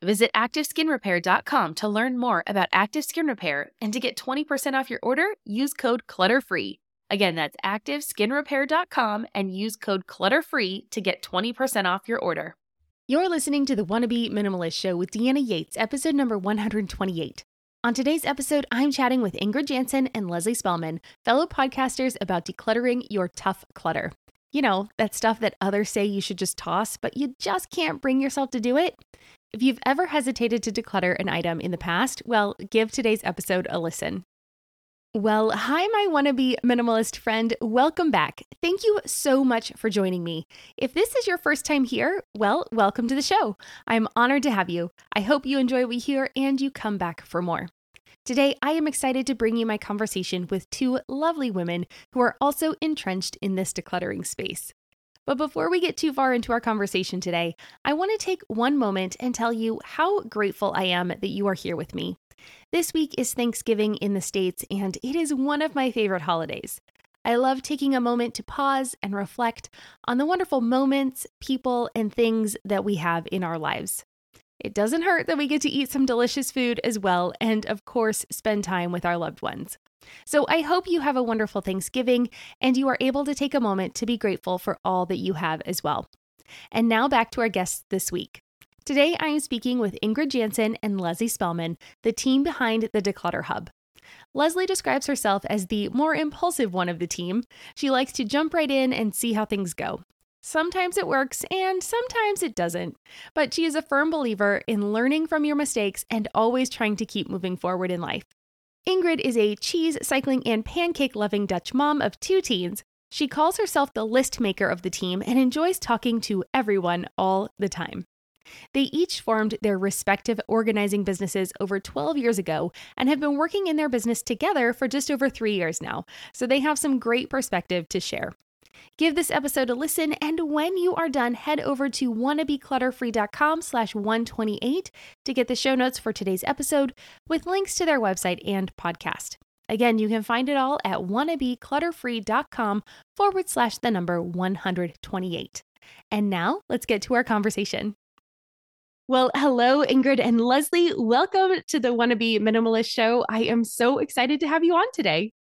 Visit ActiveSkinRepair.com to learn more about Active Skin Repair and to get 20% off your order, use code CLUTTERFREE. Again, that's ActiveSkinRepair.com and use code CLUTTERFREE to get 20% off your order. You're listening to the Wanna Minimalist Show with Deanna Yates, episode number 128. On today's episode, I'm chatting with Ingrid Jansen and Lesley Spellman, fellow podcasters, about decluttering your tough clutter. You know, that stuff that others say you should just toss, but you just can't bring yourself to do it. If you've ever hesitated to declutter an item in the past, well, give today's episode a listen. Well, hi, my wannabe minimalist friend. Welcome back. Thank you so much for joining me. If this is your first time here, well, welcome to the show. I'm honored to have you. I hope you enjoy what you hear and you come back for more. Today, I am excited to bring you my conversation with two lovely women who are also entrenched in this decluttering space. But before we get too far into our conversation today, I want to take one moment and tell you how grateful I am that you are here with me. This week is Thanksgiving in the States, and it is one of my favorite holidays. I love taking a moment to pause and reflect on the wonderful moments, people, and things that we have in our lives. It doesn't hurt that we get to eat some delicious food as well, and of course, spend time with our loved ones. So I hope you have a wonderful Thanksgiving and you are able to take a moment to be grateful for all that you have as well. And now back to our guests this week. Today I am speaking with Ingrid Jansen and Lesley Spellman, the team behind the Declutter Hub. Lesley describes herself as the more impulsive one of the team. She likes to jump right in and see how things go. Sometimes it works and sometimes it doesn't. But she is a firm believer in learning from your mistakes and always trying to keep moving forward in life. Ingrid is a cheese, cycling, and pancake loving Dutch mom of two teens. She calls herself the list maker of the team and enjoys talking to everyone all the time. They each formed their respective organizing businesses over 12 years ago and have been working in their business together for just over three years now, so they have some great perspective to share. Give this episode a listen, and when you are done, head over to wannabeclutterfree.com slash 128 to get the show notes for today's episode with links to their website and podcast. Again, you can find it all at wannabeclutterfree.com forward slash the number 128. And now let's get to our conversation. Well, hello, Ingrid and Lesley. Welcome to the Wanna Minimalist Show. I am so excited to have you on today.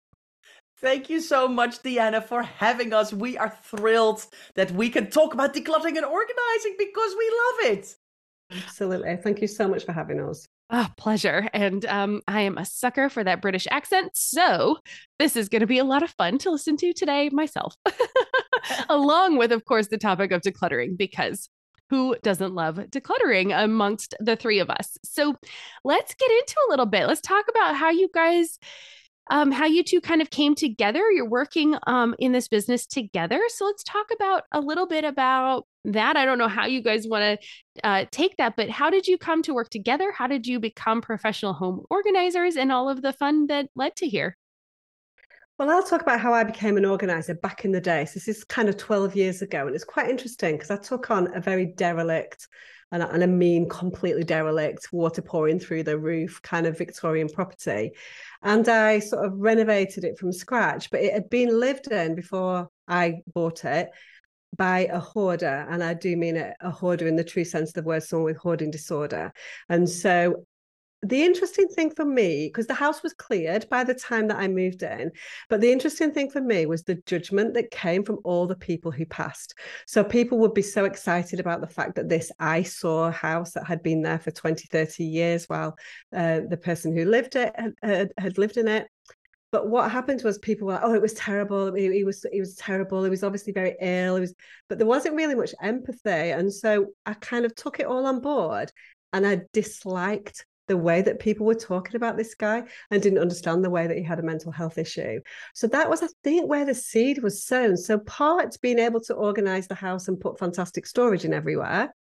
Thank you so much, Deanna, for having us. We are thrilled that we can talk about decluttering and organizing because we love it. Absolutely. Thank you so much for having us. Ah, oh, pleasure. And um, I am a sucker for that British accent. So this is going to be a lot of fun to listen to today myself, along with, of course, the topic of decluttering, because who doesn't love decluttering amongst the three of us? So let's get into a little bit. Let's talk about how you guys um, how you two kind of came together. You're working um, in this business together. So let's talk about a little bit about that. I don't know how you guys want to uh, take that, but how did you come to work together? How did you become professional home organizers and all of the fun that led to here? Well, I'll talk about how I became an organizer back in the day. So this is kind of 12 years ago. And it's quite interesting because I took on a very derelict and, and I mean completely derelict, water pouring through the roof kind of Victorian property. And I sort of renovated it from scratch, but it had been lived in before I bought it by a hoarder, and I do mean a, a, hoarder in the true sense of the word, someone with hoarding disorder. And so the interesting thing for me, because the house was cleared by the time that I moved in, but the interesting thing for me was the judgment that came from all the people who passed. So people would be so excited about the fact that this eyesore house that had been there for 20, 30 years while uh, the person who lived it had, had, lived in it but what happened was people were, oh, it was terrible. He, he, was he was terrible. He was obviously very ill. Was, but there wasn't really much empathy, and so I kind of took it all on board, and I disliked the way that people were talking about this guy and didn't understand the way that he had a mental health issue. So that was, I think, where the seed was sown. So part being able to organize the house and put fantastic storage in everywhere,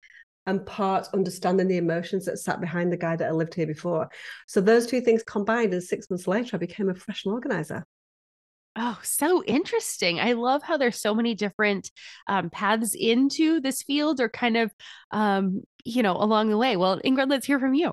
and part understanding the emotions that sat behind the guy that had lived here before. So those two things combined, and six months later, I became a professional organizer. Oh, so interesting. I love how there's so many different um, paths into this field or kind of, um, you know, along the way. Well, Ingrid, let's hear from you.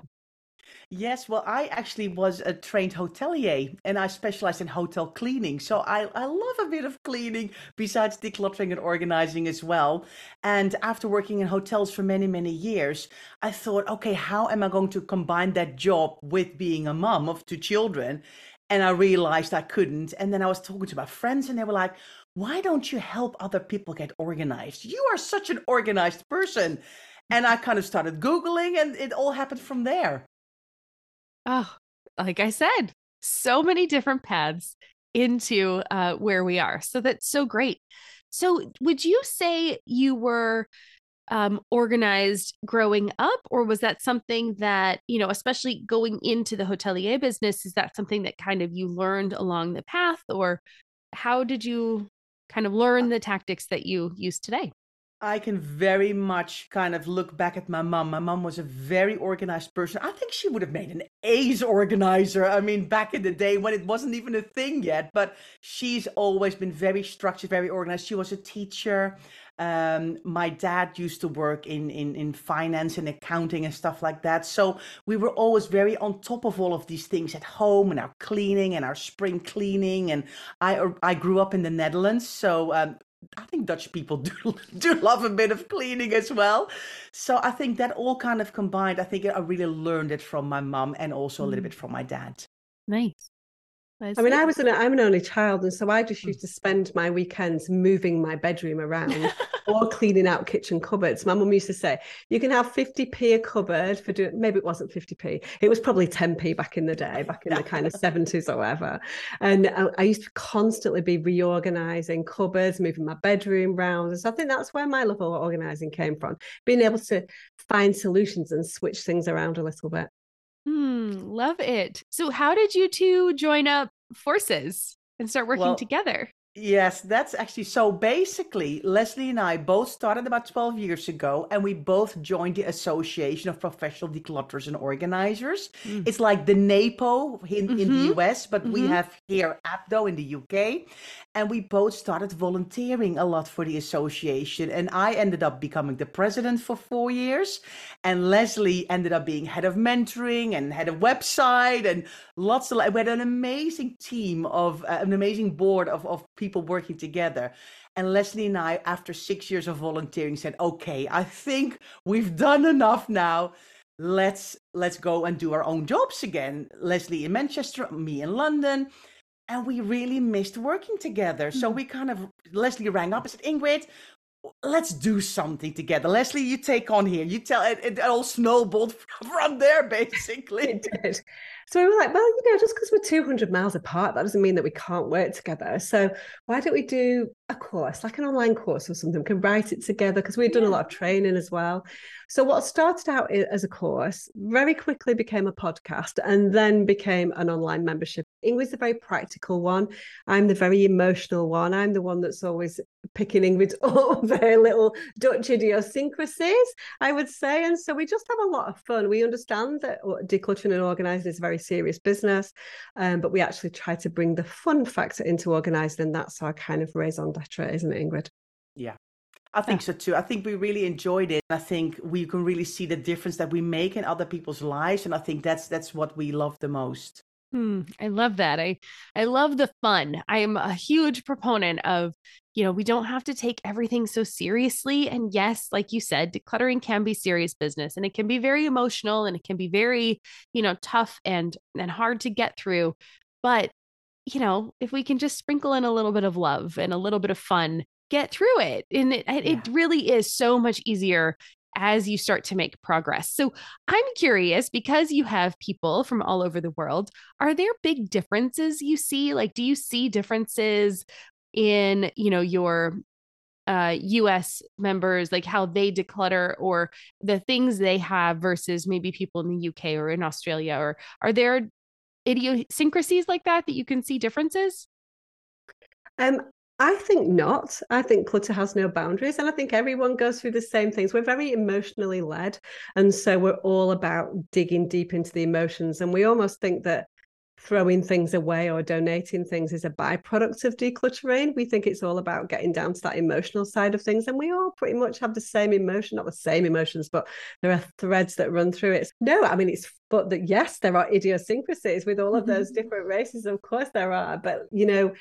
Yes, well, I actually was a trained hotelier and I specialized in hotel cleaning. So I, I love a bit of cleaning besides decluttering and organizing as well. And after working in hotels for many, many years, I thought, okay, how am I going to combine that job with being a mom of two children? And I realized I couldn't. And then I was talking to my friends and they were like, why don't you help other people get organized? You are such an organized person. And I kind of started Googling and it all happened from there. Oh, like I said, so many different paths into uh, where we are. So that's so great. So, would you say you were um, organized growing up, or was that something that, you know, especially going into the hotelier business, is that something that kind of you learned along the path, or how did you kind of learn the tactics that you use today? I can very much kind of look back at my mom. My mom was a very organized person. I think she would have made an A's organizer. I mean, back in the day when it wasn't even a thing yet, but she's always been very structured, very organized. She was a teacher. Um, my dad used to work in, in, in finance and accounting and stuff like that. So we were always very on top of all of these things at home and our cleaning and our spring cleaning. And I, I grew up in the Netherlands. So um, I think Dutch people do do love a bit of cleaning as well. So I think that all kind of combined, I think I really learned it from my mom and also a little mm. bit from my dad. Nice. I mean, I was an I'm an only child, and so I just used to spend my weekends moving my bedroom around or cleaning out kitchen cupboards. My mum used to say, "You can have 50p a cupboard for doing." Maybe it wasn't 50p; it was probably 10p back in the day, back in the kind of 70s or whatever. And I, I used to constantly be reorganizing cupboards, moving my bedroom around. And so I think that's where my love of organizing came from, being able to find solutions and switch things around a little bit. Hmm, love it. So, how did you two join up forces and start working well, together? Yes, that's actually so basically, Lesley and I both started about 12 years ago, and we both joined the Association of Professional Declutterers and Organizers. Mm. It's like the NAPO in, mm-hmm. in the mm-hmm. US, but mm-hmm. we have here APDO in the UK. And we both started volunteering a lot for the association. And I ended up becoming the president for four years. And Lesley ended up being head of mentoring and head of website and lots of, we had an amazing team of, uh, an amazing board of, of people working together. And Lesley and I, after six years of volunteering, said, okay, I think we've done enough now let's let's go and do our own jobs again lesley in manchester me in london and we really missed working together. So mm-hmm. we kind of Lesley rang up and said, Ingrid, let's do something together. Lesley, you take on here. You tell it, it all snowballed from there, basically. it did. So we were like, well, you know, just because we're 200 miles apart, that doesn't mean that we can't work together. So why don't we do a course, like an online course or something. We can write it together because we've done yeah. a lot of training as well. So what started out as a course very quickly became a podcast and then became an online membership. Ingrid's the very practical one. I'm the very emotional one. I'm the one that's always picking Ingrid up their little Dutch idiosyncrasies, I would say. And so we just have a lot of fun. We understand that uh, decluttering and organizing is a very serious business, um, but we actually try to bring the fun factor into organizing. And that's our kind of raison d'etre, isn't it, Ingrid? Yeah, I think so too. I think we really enjoyed it. I think we can really see the difference that we make in other people's lives, and I think that's that's what we love the most. Hmm, I love that. I I love the fun. I am a huge proponent of, you know, we don't have to take everything so seriously. And yes, like you said, decluttering can be serious business, and it can be very emotional, and it can be very, you know, tough and and hard to get through. But you know, if we can just sprinkle in a little bit of love and a little bit of fun, get through it. And it, yeah. it really is so much easier as you start to make progress. So I'm curious because you have people from all over the world, are there big differences you see? Like, do you see differences in, you know, your uh, US members, like how they declutter or the things they have versus maybe people in the UK or in Australia? Or are there idiosyncrasies like that that you can see differences? Um, I think not. I think clutter has no boundaries. And I think everyone goes through the same things. We're very emotionally led. And so we're all about digging deep into the emotions. And we almost think that throwing things away or donating things is a byproduct of decluttering. We think it's all about getting down to that emotional side of things. And we all pretty much have the same emotion, not the same emotions, but there are threads that run through it. No, I mean, it's but that yes, there are idiosyncrasies with all of those mm-hmm. different races. Of course, there are. But, you know,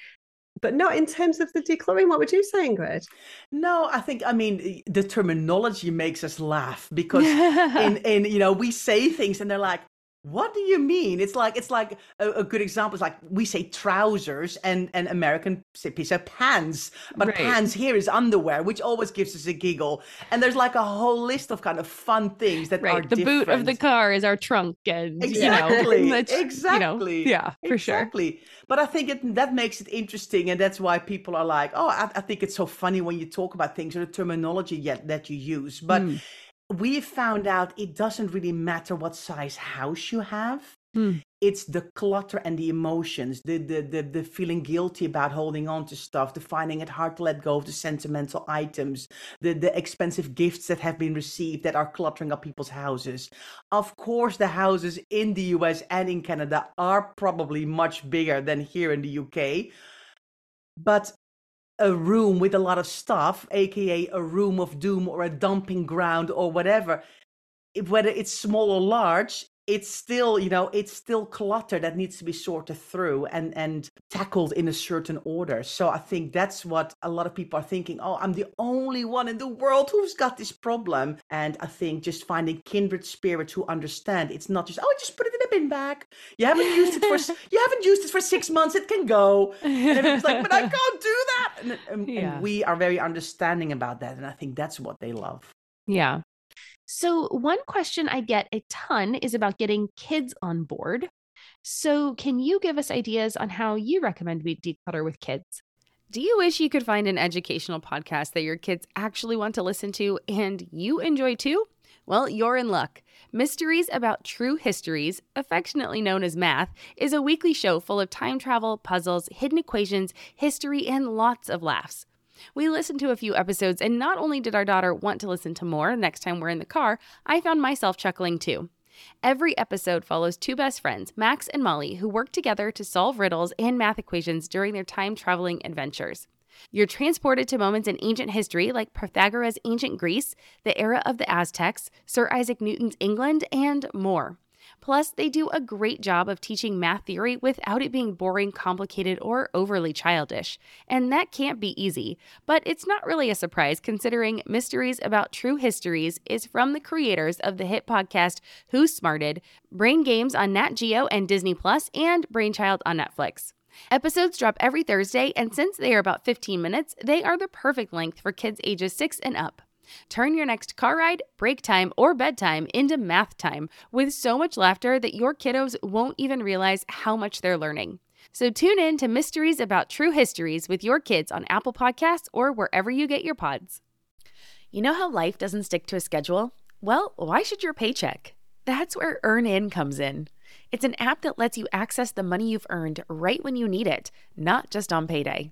but not in terms of the decluttering. What would you say, Ingrid? No, I think I mean the terminology makes us laugh because in in you know we say things and they're like, what do you mean? It's like it's like a, a, good example is like we say trousers and and American say piece of pants, but right. pants here is underwear, which always gives us a giggle. And there's like a whole list of kind of fun things that right. are the different. boot of the car is our trunk, and exactly, you know, exactly, you know, yeah, for exactly. sure. But I think it, that makes it interesting, and that's why people are like, oh, I, I, think it's so funny when you talk about things or the terminology yet that you use, but. Mm we found out it doesn't really matter what size house you have. Hmm. It's the clutter and the emotions, the, the the the feeling guilty about holding on to stuff, the finding it hard to let go of the sentimental items, the the expensive gifts that have been received that are cluttering up people's houses. Of course, the houses in the US and in Canada are probably much bigger than here in the UK. But a room with a lot of stuff, aka a room of doom or a dumping ground or whatever, whether it's small or large, it's still you know it's still clutter that needs to be sorted through and and tackled in a certain order. So i think that's what a lot of people are thinking oh i'm the only one in the world who's got this problem. And i think just finding kindred spirits who understand it's not just oh just put it in a bin bag. You haven't used it for you haven't used it for six months it can go. And everyone's like but i can't do that. And, and, yeah. and we are very understanding about that and i think that's what they love. Yeah so, one question I get a ton is about getting kids on board. So, can you give us ideas on how you recommend we declutter with kids? Do you wish you could find an educational podcast that your kids actually want to listen to and you enjoy too? Well, you're in luck. Mysteries About True Histories, affectionately known as Math, is a weekly show full of time travel, puzzles, hidden equations, history, and lots of laughs. We listened to a few episodes, and not only did our daughter want to listen to more next time we're in the car, I found myself chuckling too. Every episode follows two best friends, Max and Molly, who work together to solve riddles and math equations during their time traveling adventures. You're transported to moments in ancient history like Pythagoras' ancient Greece, the era of the Aztecs, Sir Isaac Newton's England, and more. Plus, they do a great job of teaching math theory without it being boring, complicated, or overly childish. And that can't be easy. But it's not really a surprise considering Mysteries About True Histories is from the creators of the hit podcast Who Smarted, Brain Games on Nat Geo and Disney Plus, and Brainchild on Netflix. Episodes drop every Thursday, and since they are about 15 minutes, they are the perfect length for kids ages 6 and up. Turn your next car ride, break time, or bedtime into math time with so much laughter that your kiddos won't even realize how much they're learning. So tune in to Mysteries About True Histories with your kids on Apple Podcasts or wherever you get your pods. You know how life doesn't stick to a schedule? Well, why should your paycheck? That's where EarnIn comes in. It's an app that lets you access the money you've earned right when you need it, not just on payday.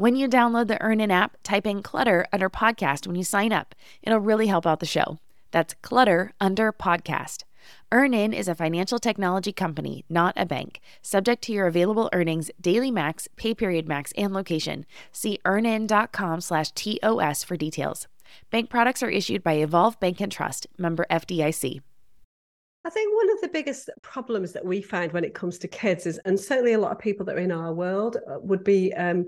When you download the EarnIn app, type in Clutter under podcast when you sign up. It'll really help out the show. That's Clutter under podcast. EarnIn is a financial technology company, not a bank. Subject to your available earnings, daily max, pay period max, and location. See earnin.com slash TOS for details. Bank products are issued by Evolve Bank and Trust, member FDIC. I think one of the biggest problems that we find when it comes to kids is, and certainly a lot of people that are in our world uh, would be, um,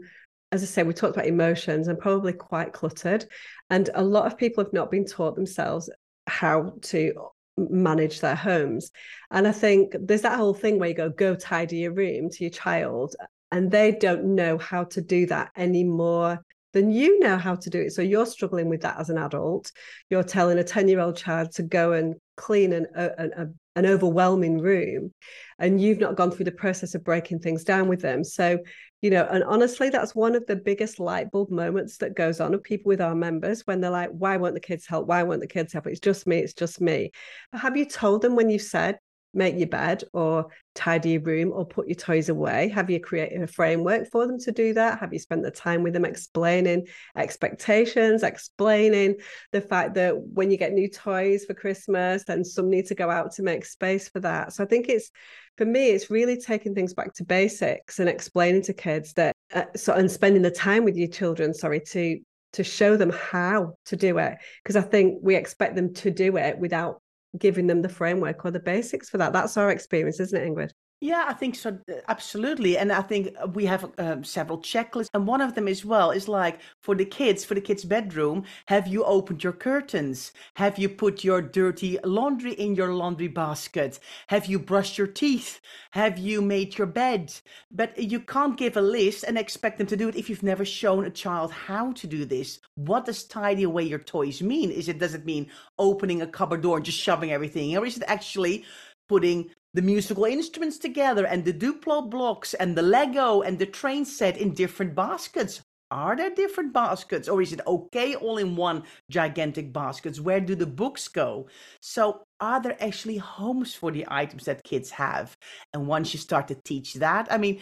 as I say, we talked about emotions and probably quite cluttered. And a lot of people have not been taught themselves how to manage their homes. And I think there's that whole thing where you go, go tidy your room to your child, and they don't know how to do that anymore than you know how to do it. So you're struggling with that as an adult. You're telling a 10 year old child to go and clean an, uh, an, uh, an overwhelming room and you've not gone through the process of breaking things down with them so you know and honestly that's one of the biggest light bulb moments that goes on of people with our members when they're like why won't the kids help? Why won't the kids help? It's just me it's just me. Have you told them when you've said make your bed or tidy your room or put your toys away? Have you created a framework for them to do that? Have you spent the time with them explaining expectations, explaining the fact that when you get new toys for Christmas, then some need to go out to make space for that? So I think it's, for me, it's really taking things back to basics and explaining to kids that, uh, so, and spending the time with your children, sorry, to to show them how to do it because i think we expect them to do it without giving them the framework or the basics for that. That's our experience, isn't it, Ingrid? Yeah, I think so. Uh, absolutely. And I think uh, we have um, several checklists. And one of them as well is like for the kids, for the kids' bedroom, have you opened your curtains? Have you put your dirty laundry in your laundry basket? Have you brushed your teeth? Have you made your bed? But you can't give a list and expect them to do it if you've never shown a child how to do this. What does tidy away your toys mean? Is it, does it mean opening a cupboard door and just shoving everything? Or is it actually putting the musical instruments together and the Duplo blocks and the Lego and the train set in different baskets. Are there different baskets or is it okay all in one gigantic baskets? Where do the books go? So, are there actually homes for the items that kids have? And once you start to teach that, I mean,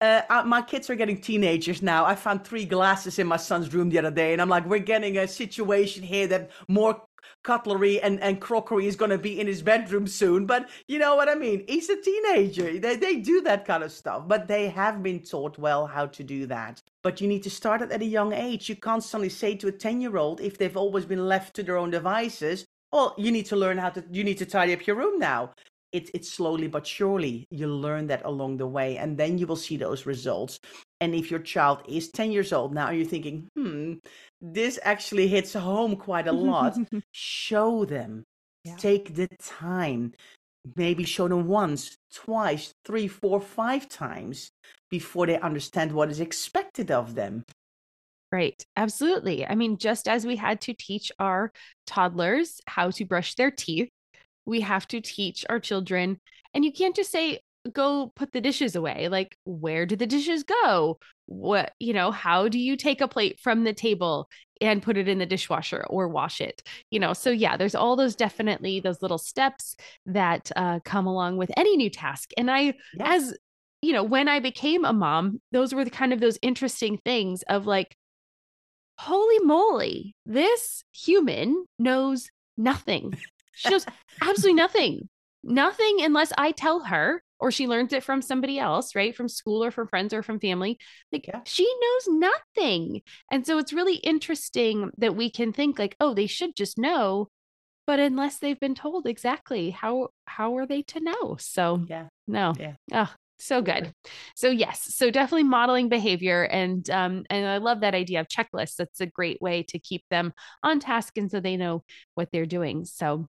uh, uh my kids are getting teenagers now. I found three glasses in my son's room the other day, and I'm like, we're getting a situation here that more cutlery and, and crockery is going to be in his bedroom soon. But you know what I mean? He's a teenager. They, they do that kind of stuff, but they have been taught well how to do that. But you need to start it at a young age. You can't suddenly say to a 10 year old, if they've always been left to their own devices, well, you need to learn how to, you need to tidy up your room now. It's it's slowly but surely you learn that along the way, and then you will see those results. And if your child is 10 years old now, you're thinking, hmm, this actually hits home quite a lot. show them. Yeah. Take the time. Maybe show them once, twice, three, four, five times before they understand what is expected of them. Right. Absolutely. I mean, just as we had to teach our toddlers how to brush their teeth, we have to teach our children. And you can't just say, go put the dishes away. Like, where do the dishes go? What, you know, how do you take a plate from the table and put it in the dishwasher or wash it? You know, so yeah, there's all those definitely those little steps that uh, come along with any new task. And I, as you know, when I became a mom, those were the kind of those interesting things of like, holy moly, this human knows nothing. She knows absolutely nothing. Nothing unless I tell her or she learns it from somebody else, right? From school or from friends or from family. Like yeah. she knows nothing. And so it's really interesting that we can think like, oh, they should just know. But unless they've been told exactly how how are they to know? So yeah, no, yeah, oh, so good so yes so definitely modeling behavior and um and i love that idea of checklists that's a great way to keep them on task and so they know what they're doing so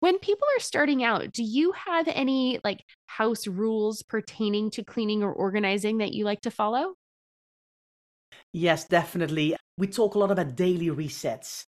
when people are starting out, do you have any like house rules pertaining to cleaning or organizing that you like to follow? Yes, definitely. We talk a lot about daily resets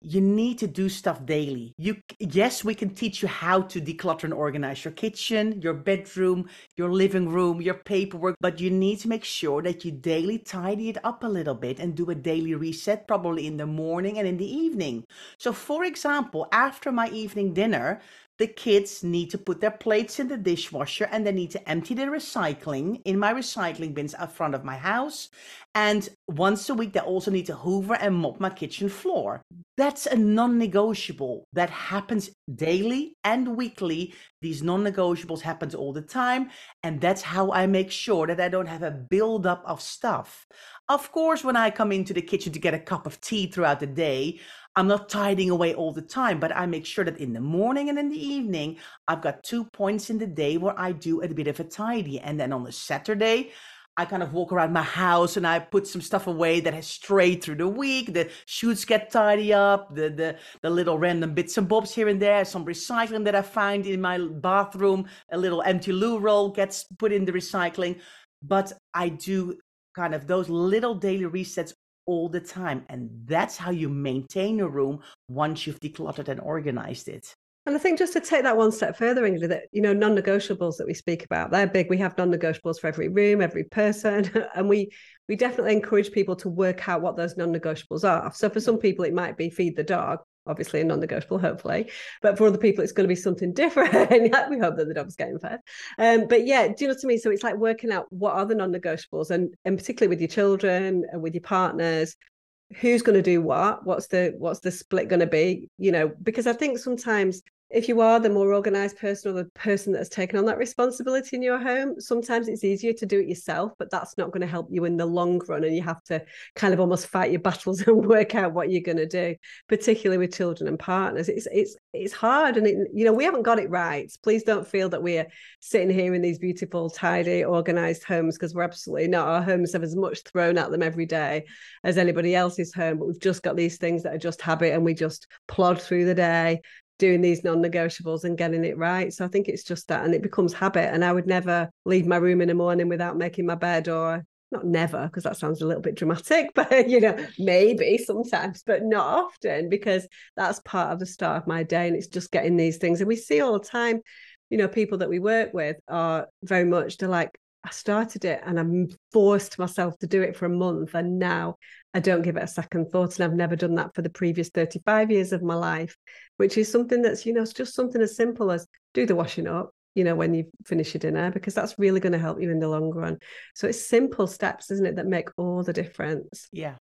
you need to do stuff daily. You yes, we can teach you how to declutter and organize your kitchen, your bedroom, your living room, your paperwork, but you need to make sure that you daily tidy it up a little bit and do a daily reset probably in the morning and in the evening. So for example, after my evening dinner, the kids need to put their plates in the dishwasher and they need to empty the recycling in my recycling bins out front of my house. And once a week, they also need to hoover and mop my kitchen floor. That's a non negotiable that happens daily and weekly. These non negotiables happen all the time. And that's how I make sure that I don't have a buildup of stuff. Of course, when I come into the kitchen to get a cup of tea throughout the day, I'm not tidying away all the time, but I make sure that in the morning and in the evening, I've got two points in the day where I do a bit of a tidy. And then on the Saturday, I kind of walk around my house and I put some stuff away that has strayed through the week. The shoots get tidy up, the, the, the little random bits and bobs here and there, some recycling that I find in my bathroom, a little empty loo roll gets put in the recycling. But I do kind of those little daily resets all the time. And that's how you maintain a room once you've decluttered and organized it. And I think just to take that one step further, Ingrid, that you know, non-negotiables that we speak about, they're big. We have non-negotiables for every room, every person, and we we definitely encourage people to work out what those non-negotiables are. So for some people, it might be feed the dog, obviously a non-negotiable, hopefully. But for other people, it's going to be something different. we hope that the dog's getting fed. Um, but yeah, do you know what I mean? So it's like working out what are the non-negotiables, and and particularly with your children and with your partners, who's going to do what? What's the what's the split going to be? You know, because I think sometimes if you are the more organized person or the person that has taken on that responsibility in your home, sometimes it's easier to do it yourself, but that's not going to help you in the long run. And you have to kind of almost fight your battles and work out what you're going to do, particularly with children and partners. It's it's it's hard, and it, you know we haven't got it right. Please don't feel that we're sitting here in these beautiful, tidy, organized homes because we're absolutely not. Our homes have as much thrown at them every day as anybody else's home, but we've just got these things that are just habit, and we just plod through the day doing these non-negotiables and getting it right. So I think it's just that, and it becomes habit. And I would never leave my room in the morning without making my bed, or not never, because that sounds a little bit dramatic, but you know, maybe sometimes, but not often, because that's part of the start of my day, and it's just getting these things. And we see all the time, you know, people that we work with are very much they're like, I started it and I'm forced myself to do it for a month. And now I don't give it a second thought. And I've never done that for the previous 35 years of my life, which is something that's, you know, it's just something as simple as do the washing up, you know, when you finish your dinner, because that's really going to help you in the long run. So it's simple steps, isn't it, that make all the difference. Yeah. Mm.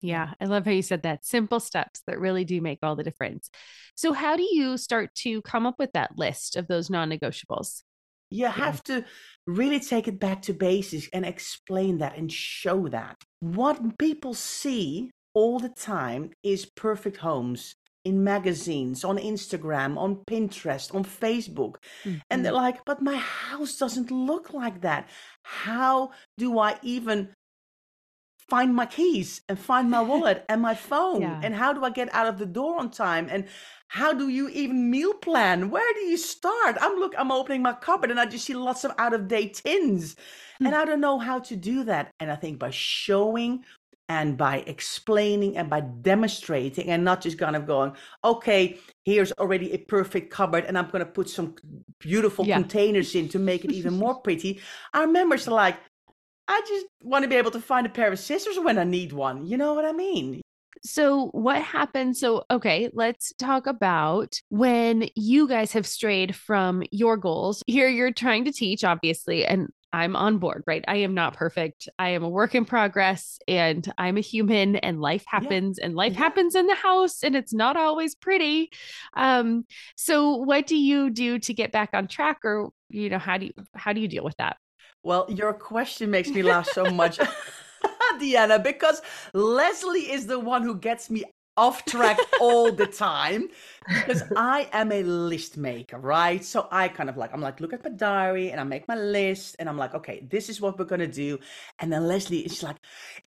Yeah, I love how you said that. Simple steps that really do make all the difference. So, how do you start to come up with that list of those non negotiables? You have to really take it back to basics and explain that and show that. What people see all the time is perfect homes in magazines, on Instagram, on Pinterest, on Facebook. Mm-hmm. And they're mm-hmm. like, but my house doesn't look like that. How do I even find my keys and find my wallet and my phone? Yeah. And how do I get out of the door on time? And how do you even meal plan? Where do you start? I'm look, I'm opening my cupboard and I just see lots of out of date tins. Mm. And I don't know how to do that. And I think by showing and by explaining and by demonstrating and not just kind of going, okay, here's already a perfect cupboard and I'm going to put some beautiful yeah. containers in to make it even more pretty. Our members are like, I just want to be able to find a pair of scissors when I need one. You know what I mean? So, what happened? So, okay, let's talk about when you guys have strayed from your goals. Here, you're trying to teach, obviously, and I'm on board, right? I am not perfect. I am a work in progress and I'm a human and life happens yeah. and life yeah. happens in the house and it's not always pretty. Um so what do you do to get back on track or you know how do you how do you deal with that? Well, your question makes me laugh so much. Deanna, because Lesley is the one who gets me off track all the time because I am a list maker, right? So I kind of like, I'm like, look at my diary and I make my list and I'm like, okay, this is what we're going to do. And then Lesley is like,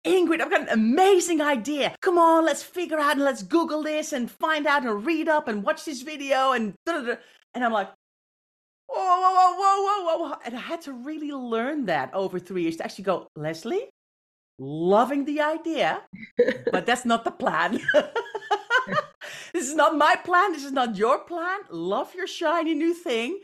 Ingrid, I've got an amazing idea. Come on, let's figure out and let's Google this and find out and read up and watch this video. And, and I'm like, whoa, whoa, whoa, whoa, whoa, whoa. And I had to really learn that over three years to actually go, Lesley, loving the idea, but that's not the plan. this is not my plan. This is not your plan. Love your shiny new thing.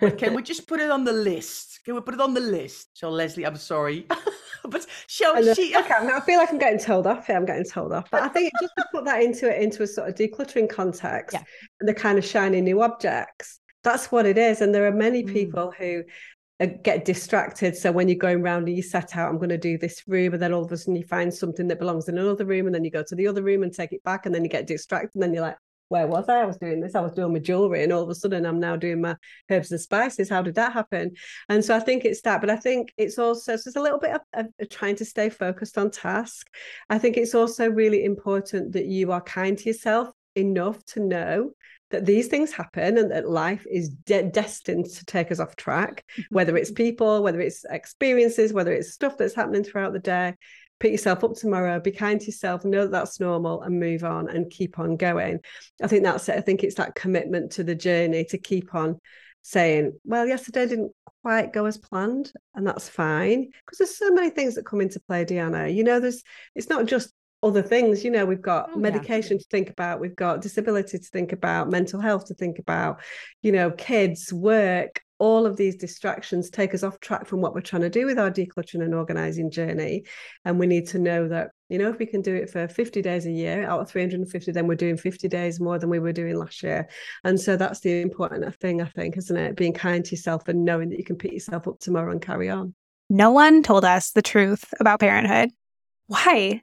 But can we just put it on the list? Can we put it on the list? So Lesley, I'm sorry. but show she uh okay, I feel like I'm getting told off here. I'm getting told off. But I think just to put that into it into a sort of decluttering context yeah. and the kind of shiny new objects. That's what it is. And there are many mm. people who uh, get distracted. So when you're going around and you set out, I'm going to do this room, and then all of a sudden you find something that belongs in another room, and then you go to the other room and take it back, and then you get distracted, and then you're like, where was I? I was doing this. I was doing my jewelry, and all of a sudden I'm now doing my herbs and spices. How did that happen? And so I think it's that, but I think it's also so it's a little bit of, of, of trying to stay focused on task. I think it's also really important that you are kind to yourself enough to know that these things happen and that life is de- destined to take us off track, whether it's people, whether it's experiences, whether it's stuff that's happening throughout the day. Pick yourself up tomorrow, be kind to yourself, know that that's normal and move on and keep on going. I think that's it. I think it's that commitment to the journey to keep on saying, well, yesterday didn't quite go as planned, and that's fine. Because there's so many things that come into play, Deanna. You know, there's it's not just other things you know we've got oh, medication yeah. to think about we've got disability to think about mental health to think about you know kids work all of these distractions take us off track from what we're trying to do with our decluttering and organizing journey. And we need to know that you know if we can do it for 50 days a year out of 350 then we're doing 50 days more than we were doing last year. And so that's the important thing i think isn't it? Being kind to yourself and knowing that you can pick yourself up tomorrow and carry on. No one told us the truth about parenthood. Why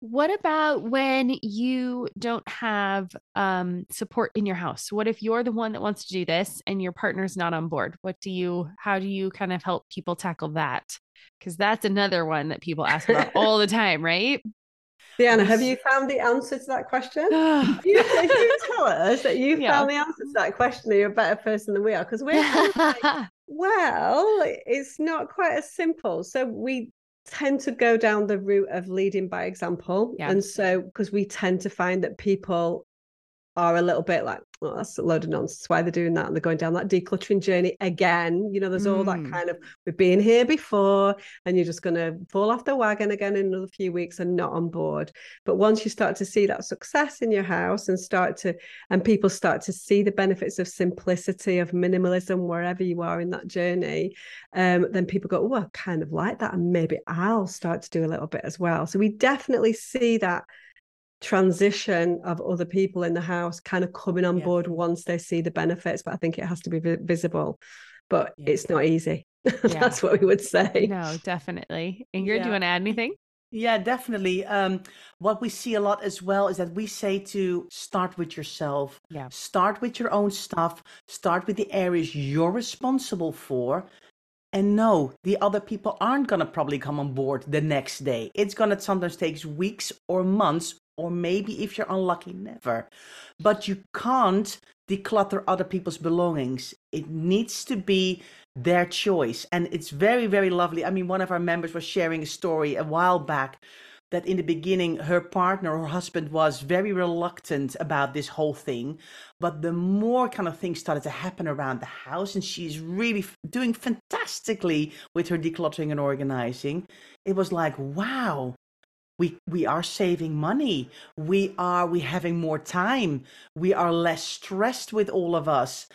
What about when you don't have um, support in your house? What if you're the one that wants to do this and your partner's not on board? What do you, how do you kind of help people tackle that? Because that's another one that people ask about all the time, right? Deanna, have you found the answer to that question? if, you, if you tell us that you Yeah. found the answer to that question, you're a better person than we are because we're kind of like, well, it's not quite as simple. So we tend to go down the route of leading by example. Yeah. And so, because we tend to find that people are a little bit like, oh, that's a load of nonsense. Why they're doing that? And they're going down that decluttering journey again. You know, there's all that Mm. kind of, we've been here before, and you're just going to fall off the wagon again in another few weeks and not on board. But once you start to see that success in your house and start to, and people start to see the benefits of simplicity, of minimalism, wherever you are in that journey, um, then people go, oh, I kind of like that. And maybe I'll start to do a little bit as well. So we definitely see that transition of other people in the house kind of coming on Yeah. board once they see the benefits. But I think it has to be vi- visible. But Yeah. it's not easy. That's what we would say. no, definitely. Ingrid, do you want to add anything? Yeah, definitely. Um, what we see a lot as well is that we say to start with yourself. Yeah. Start with your own stuff. Start with the areas you're responsible for. And no, the other people aren't going to probably come on board the next day. It's going to sometimes takes weeks or months, or maybe if you're unlucky, never. But you can't declutter other people's belongings. It needs to be their choice. And it's very, very lovely. I mean, one of our members was sharing a story a while back that in the beginning her partner or husband was very reluctant about this whole thing but the more kind of things started to happen around the house and she's really doing fantastically with her decluttering and organizing it was like wow we we are saving money. We are we having more time. We are less stressed with all of us.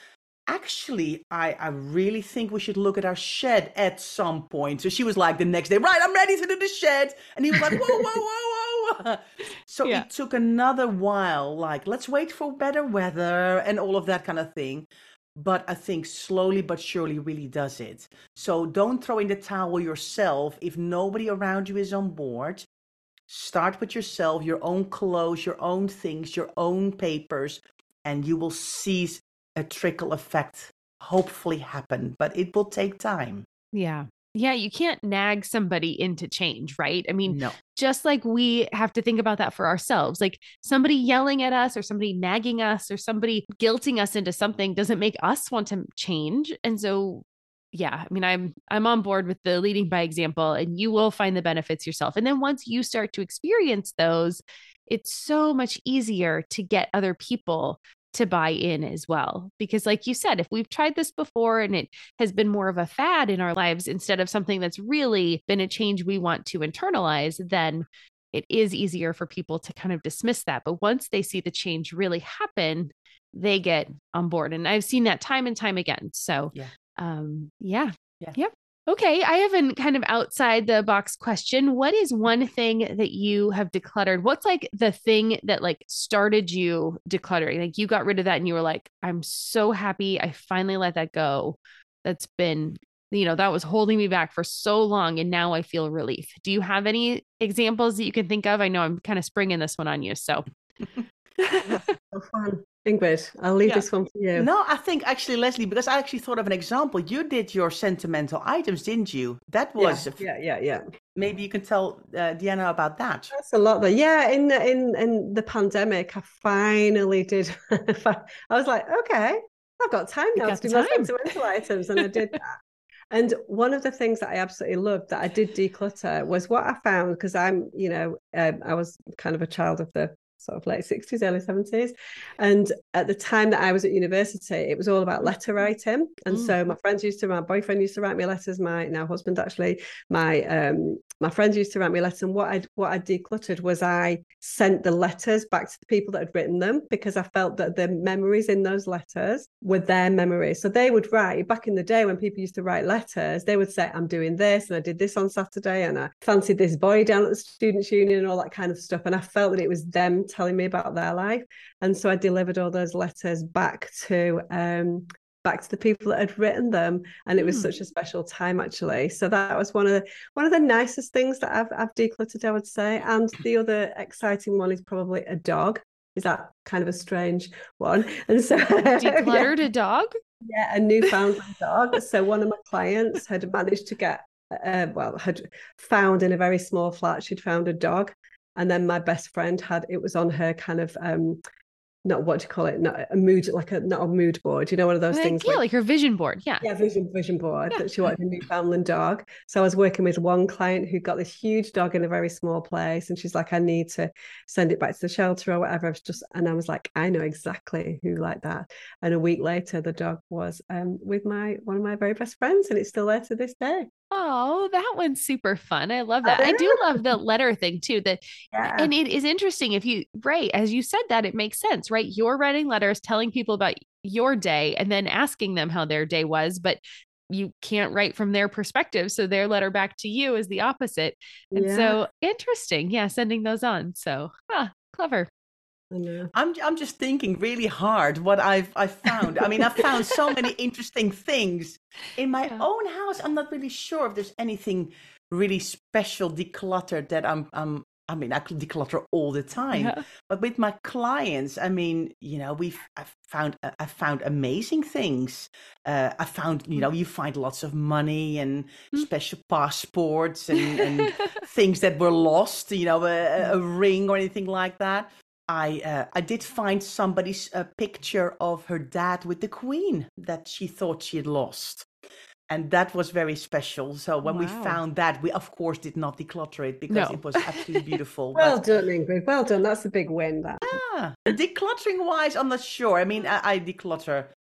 Actually i i really think we should look at our shed at some point. So she was like the next day right i'm ready to do the shed. And he was like whoa whoa whoa whoa. So Yeah. it took another while like let's wait for better weather and all of that kind of thing. But i think slowly but surely really does it. So don't throw in the towel yourself if nobody around you is on board start with yourself your own clothes your own things your own papers and you will see a trickle effect hopefully happen but it will take time Yeah. Yeah, you can't nag somebody into change, right? I mean, no just like we have to think about that for ourselves. Like somebody yelling at us or somebody nagging us or somebody guilting us into something doesn't make us want to change. And so yeah, I mean I'm I'm on board with the leading by example and you will find the benefits yourself. And then once you start to experience those, it's so much easier to get other people to buy in as well. Because like you said, if we've tried this before and it has been more of a fad in our lives instead of something that's really been a change we want to internalize, then it is easier for people to kind of dismiss that. But once they see the change really happen, they get on board. And I've seen that time and time again. So, Yeah. Um, yeah. Yeah. Yep. Okay. I have an kind of outside the box question. What is one thing that you have decluttered? What's like the thing that like started you decluttering? Like you got rid of that and you were like, I'm so happy I finally let that go. That's been, you know, that was holding me back for so long. And now I feel relief. Do you have any examples that you can think of? I know I'm kind of springing this one on you. So, So fun. Ingrid, I'll leave Yeah. this one for you. no i think actually lesley because i actually thought of an example you did your sentimental items didn't you that Yeah, was yeah, yeah, yeah. maybe you can tell uh, Deanna about that. That's a lot. There. Yeah, in the, in in the pandemic, I finally did. I was like, okay, I've got time now got to do my sentimental items, and I did that. And one of the things that I absolutely loved that I did declutter was what I found because I'm, you know, um, I was kind of a child of the sort of late 60s, early 70s. And at the time that I was at university, it was all about letter writing. And Mm. so my friends used to, my boyfriend used to write me letters, my now husband actually, my um my friends used to write me letters. And what I what I decluttered was I sent the letters back to the people that had written them because I felt that the memories in those letters were their memories. So they would write back in the day when people used to write letters, they would say, I'm doing this and I did this on Saturday and I fancied this boy down at the students' union and all that kind of stuff. And I felt that it was them telling me about their life. And so I delivered all those letters back to um back to the people that had written them and it was Hmm. such a special time actually. So that was one of the one of the nicest things that I've, I've decluttered I would say. And the other exciting one is probably a dog. Is that kind of a strange one? And so yeah, decluttered a dog? yeah a Newfoundland dog. So one of my clients had managed to get uh, well had found in a very small flat she'd found a dog. And then my best friend had it was on her kind of um not what do you call it? Not a mood, like a not a mood board. You know, one of those Like, things. yeah, like her vision board. Yeah. yeah, vision vision board Yeah. that she wanted a Newfoundland dog. So I was working with one client who got this huge dog in a very small place, and she's like, "I need to send it back to the shelter or whatever." I was just, and I was like, "I know exactly who like that." And a week later, the dog was um, with my one of my very best friends, and it's still there to this day. Oh, that one's super fun. I love that. I do love the letter thing too. That Yeah, and it is interesting if you right as you said that it makes sense, right? You're writing letters telling people about your day and then asking them how their day was, but you can't write from their perspective. So their letter back to you is the opposite. And Yeah. so interesting. Yeah, sending those on. So ah, clever. I'm I'm just thinking really hard what I've I've found. I mean, I've found so many interesting things in my Yeah. own house. I'm not really sure if there's anything really special decluttered that I'm I'm I mean, I declutter all the time. Yeah. But with my clients, I mean, you know, we've I've found uh, I found amazing things. Uh, I found, you know, you find lots of money and Mm. special passports and, and things that were lost, you know, a- a ring or anything like that. I uh, I did find somebody's uh, picture of her dad with the queen that she thought she had lost. And that was very special. So when we found that, we of course did not declutter it because No. it was absolutely beautiful. Well but done, Ingrid. Well done. That's a big win. That. yeah, decluttering wise, I'm not sure. I mean, I, I declutter, you know,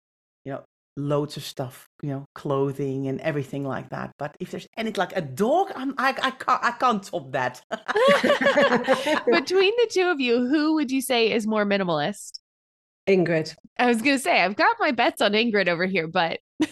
loads of stuff, you know, clothing and everything like that. But if there's anything like a dog, I'm, I I can't I can't top that. Between the two of you, who would you say is more minimalist? Ingrid. I was gonna say I've got my bets on Ingrid over here, but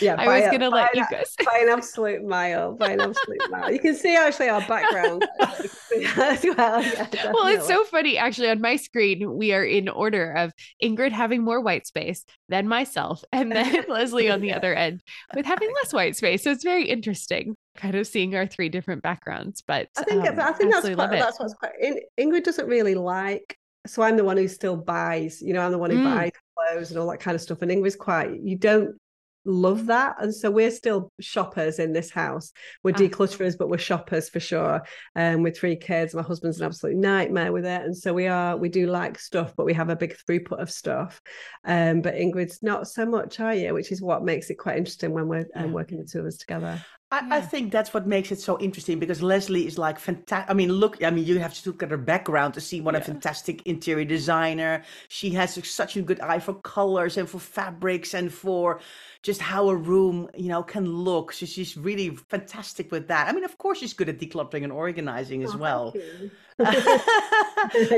Yeah, I was a- gonna let you guys. by an absolute mile. By an absolute mile. You can see actually our background as well. Yeah, Well, it's so funny. Actually, on my screen, we are in order of Ingrid having more white space than myself, and then Lesley on the Yeah. other end with having less white space. So it's very interesting, kind of seeing our three different backgrounds. But I think um, I think that's quite, that's what's quite. In, Ingrid doesn't really like. So I'm the one who still buys. You know, I'm the one who Mm. buys clothes and all that kind of stuff. And Ingrid's quite. You don't love that, and so we're still shoppers in this house. We're Ah. declutterers, but we're shoppers for sure. Um, with three kids, my husband's an absolute nightmare with it, and so we are. We do like stuff, but we have a big throughput of stuff. Um, but Ingrid's not so much, are you? Which is what makes it quite interesting when we're um, working the two of us together. I, I think that's what makes it so interesting because Lesley is like fantastic. I mean, look, I mean, you have to look at her background to see what a fantastic interior designer. She has such a good eye for colors and for fabrics and for just how a room, you know, can look. So she's really fantastic with that. I mean, of course, she's good at decluttering and organizing as Oh, well. but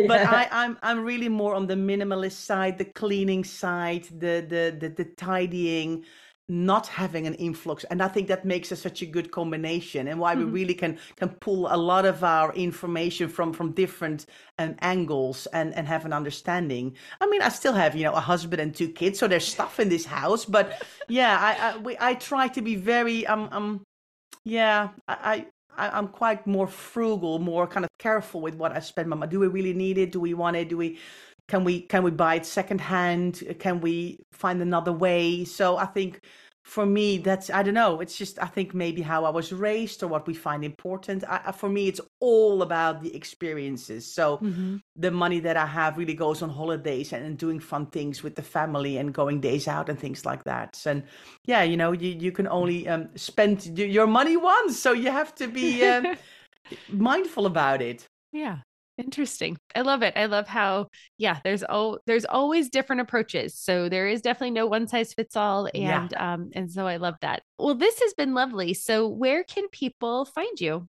Yeah. I, I'm I'm really more on the minimalist side, the cleaning side, the the the, the tidying, not having an influx, and I think that makes us such a good combination, and why Mhm. we really can can pull a lot of our information from from different um, angles and and have an understanding. I mean, I still have you know a husband and two kids, so there's stuff in this house, but yeah, I I, we, I try to be very um um yeah I. I I- I'm quite more frugal, more kind of careful with what I spend my money. Do we really need it? Do we want it? Do we can we can we buy it secondhand? Can we find another way? So I think for me that's I don't know. It's just I think maybe how I was raised or what we find important. I, for me, it's all about the experiences. So Mhm. the money that I have really goes on holidays and, and doing fun things with the family and going days out and things like that. And yeah, you know, you, you can only um, spend your money once, so you have to be um, mindful about it. Yeah. Interesting. I love it. I love how yeah, there's oh there's always different approaches. So there is definitely no one size fits all Yeah. and um and so I love that. Well, this has been lovely. So where can people find you?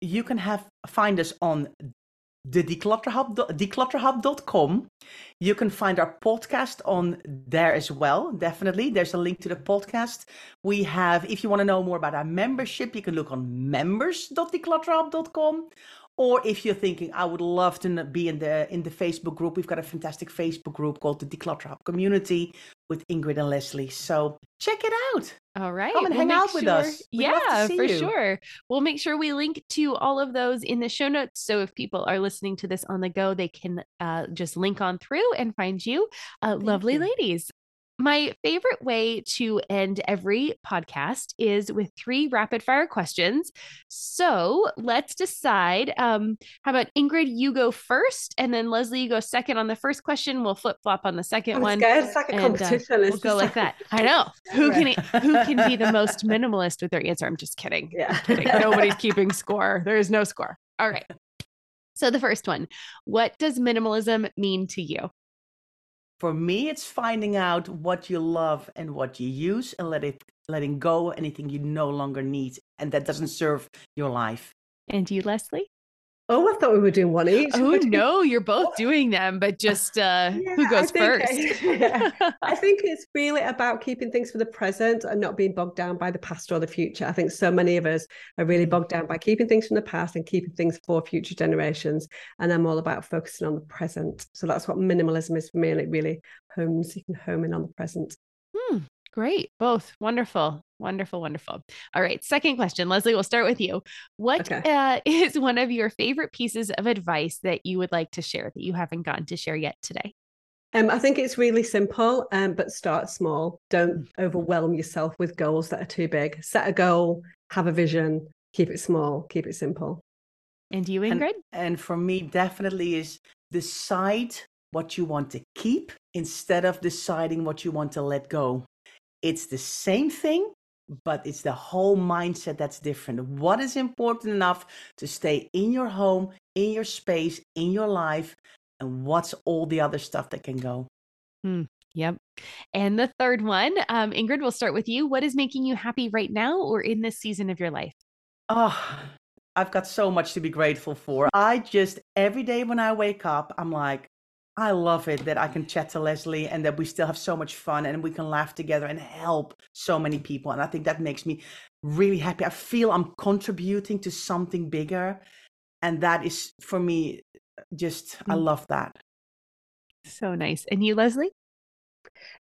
You can have find us on the declutterhub declutterhub.com. You can find our podcast on there as well. Definitely. There's a link to the podcast. We have if you want to know more about our membership, you can look on members.declutterhub.com. Or if you're thinking, I would love to be in the in the Facebook group, we've got a fantastic Facebook group called the Declutter Hub Community with Ingrid and Lesley. So check it out. All right. Come and we'll hang out with us. We'd Yeah, for you. sure. We'll make sure we link to all of those in the show notes. So if people are listening to this on the go, they can uh, just link on through and find you. Uh, lovely you. ladies. My favorite way to end every podcast is with three rapid fire questions. So let's decide. Um, how about Ingrid, you go first, and then Lesley, you go second on the first question. We'll flip flop on the 2nd one. Scared. It's like a and, uh, competition. Uh, we'll go like that. I know. Who can who can be the most minimalist with their answer? I'm just kidding. Yeah. I'm kidding. Nobody's keeping score. There is no score. All right. So the first one, what does minimalism mean to you? For me, it's finding out what you love and what you use and let it letting go anything you no longer need and that doesn't serve your life. And you, Lesley? Oh, I thought we were doing one each. Oh no, you're both doing them, but just uh yeah, who goes I first? yeah. I think it's really about keeping things for the present and not being bogged down by the past or the future. I think so many of us are really bogged down by keeping things from the past and keeping things for future generations. And I'm all about focusing on the present. So that's what minimalism is for me. And it really homes, you can home in on the present. Great. Both wonderful. Wonderful, wonderful. All right. Second question, Lesley, we'll start with you. What okay. uh, is one of your favorite pieces of advice that you would like to share that you haven't gotten to share yet today? Um, I think it's really simple, um, but start small. Don't mm. overwhelm yourself with goals that are too big. Set a goal, have a vision, keep it small, keep it simple. And you, Ingrid? And, and for me, definitely is decide what you want to keep instead of deciding what you want to let go. It's the same thing, but it's the whole mindset that's different. What is important enough to stay in your home, in your space, in your life, and what's all the other stuff that can go? Hmm. Yep. And the third one, um, Ingrid, we'll start with you. What is making you happy right now or in this season of your life? Oh, I've got so much to be grateful for. I just, every day when I wake up, I'm like, I love it that I can chat to Lesley and that we still have so much fun and we can laugh together and help so many people. And I think that makes me really happy. I feel I'm contributing to something bigger. And that is for me just, I mm. love that. So nice. And you, Lesley?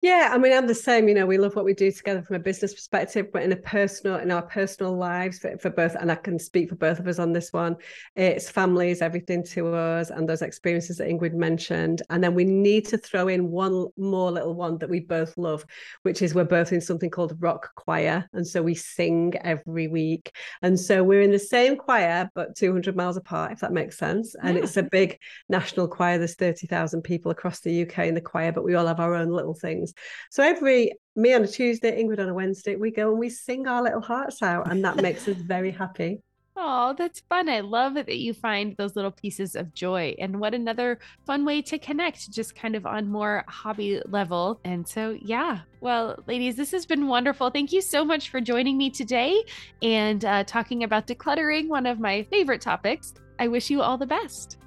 Yeah, I mean, I'm the same. You know, we love what we do together from a business perspective, but in a personal, in our personal lives for, for both, and I can speak for both of us on this one. It's family is everything to us, and those experiences that Ingrid mentioned. And then we need to throw in one more little one that we both love, which is we're both in something called rock choir, and so we sing every week. And so we're in the same choir, but 200 miles apart, if that makes sense. And yeah. it's a big national choir. There's 30,000 people across the UK in the choir, but we all have our own little things. So every me on a Tuesday, Ingrid on a Wednesday, we go and we sing our little hearts out, and that makes us very happy. Oh, that's fun. I love that you find those little pieces of joy. And what another fun way to connect, just kind of on more hobby level. And so, yeah. Well, ladies, this has been wonderful. Thank you so much for joining me today and uh, talking about decluttering, one of my favorite topics. I wish you all the best.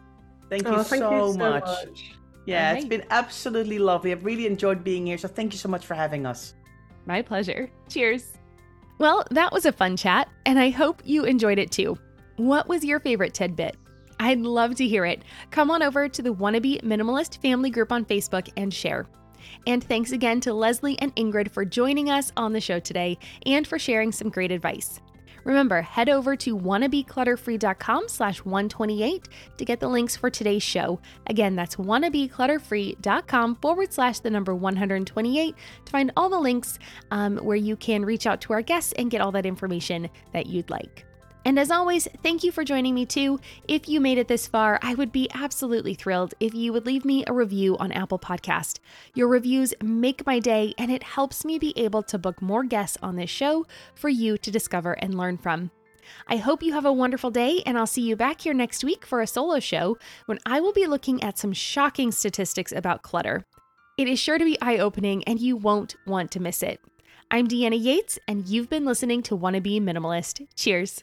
Thank you, oh, thank so, you so much. much. Yeah, right. it's been absolutely lovely. I've really enjoyed being here. So thank you so much for having us. My pleasure. Cheers. Well, that was a fun chat, and I hope you enjoyed it too. What was your favorite tidbit? I'd love to hear it. Come on over to the Wannabe Minimalist family group on Facebook and share. And thanks again to Lesley and Ingrid for joining us on the show today and for sharing some great advice. Remember, head over to wannabeclutterfree.com slash 128 to get the links for today's show. Again, that's wannabeclutterfree.com forward slash the number 128 to find all the links um, where you can reach out to our guests and get all that information that you'd like. And as always, thank you for joining me too. If you made it this far, I would be absolutely thrilled if you would leave me a review on Apple Podcast. Your reviews make my day and it helps me be able to book more guests on this show for you to discover and learn from. I hope you have a wonderful day, and I'll see you back here next week for a solo show when I will be looking at some shocking statistics about clutter. It is sure to be eye opening, and you won't want to miss it. I'm Deanna Yates, and you've been listening to Wanna Minimalist. Cheers.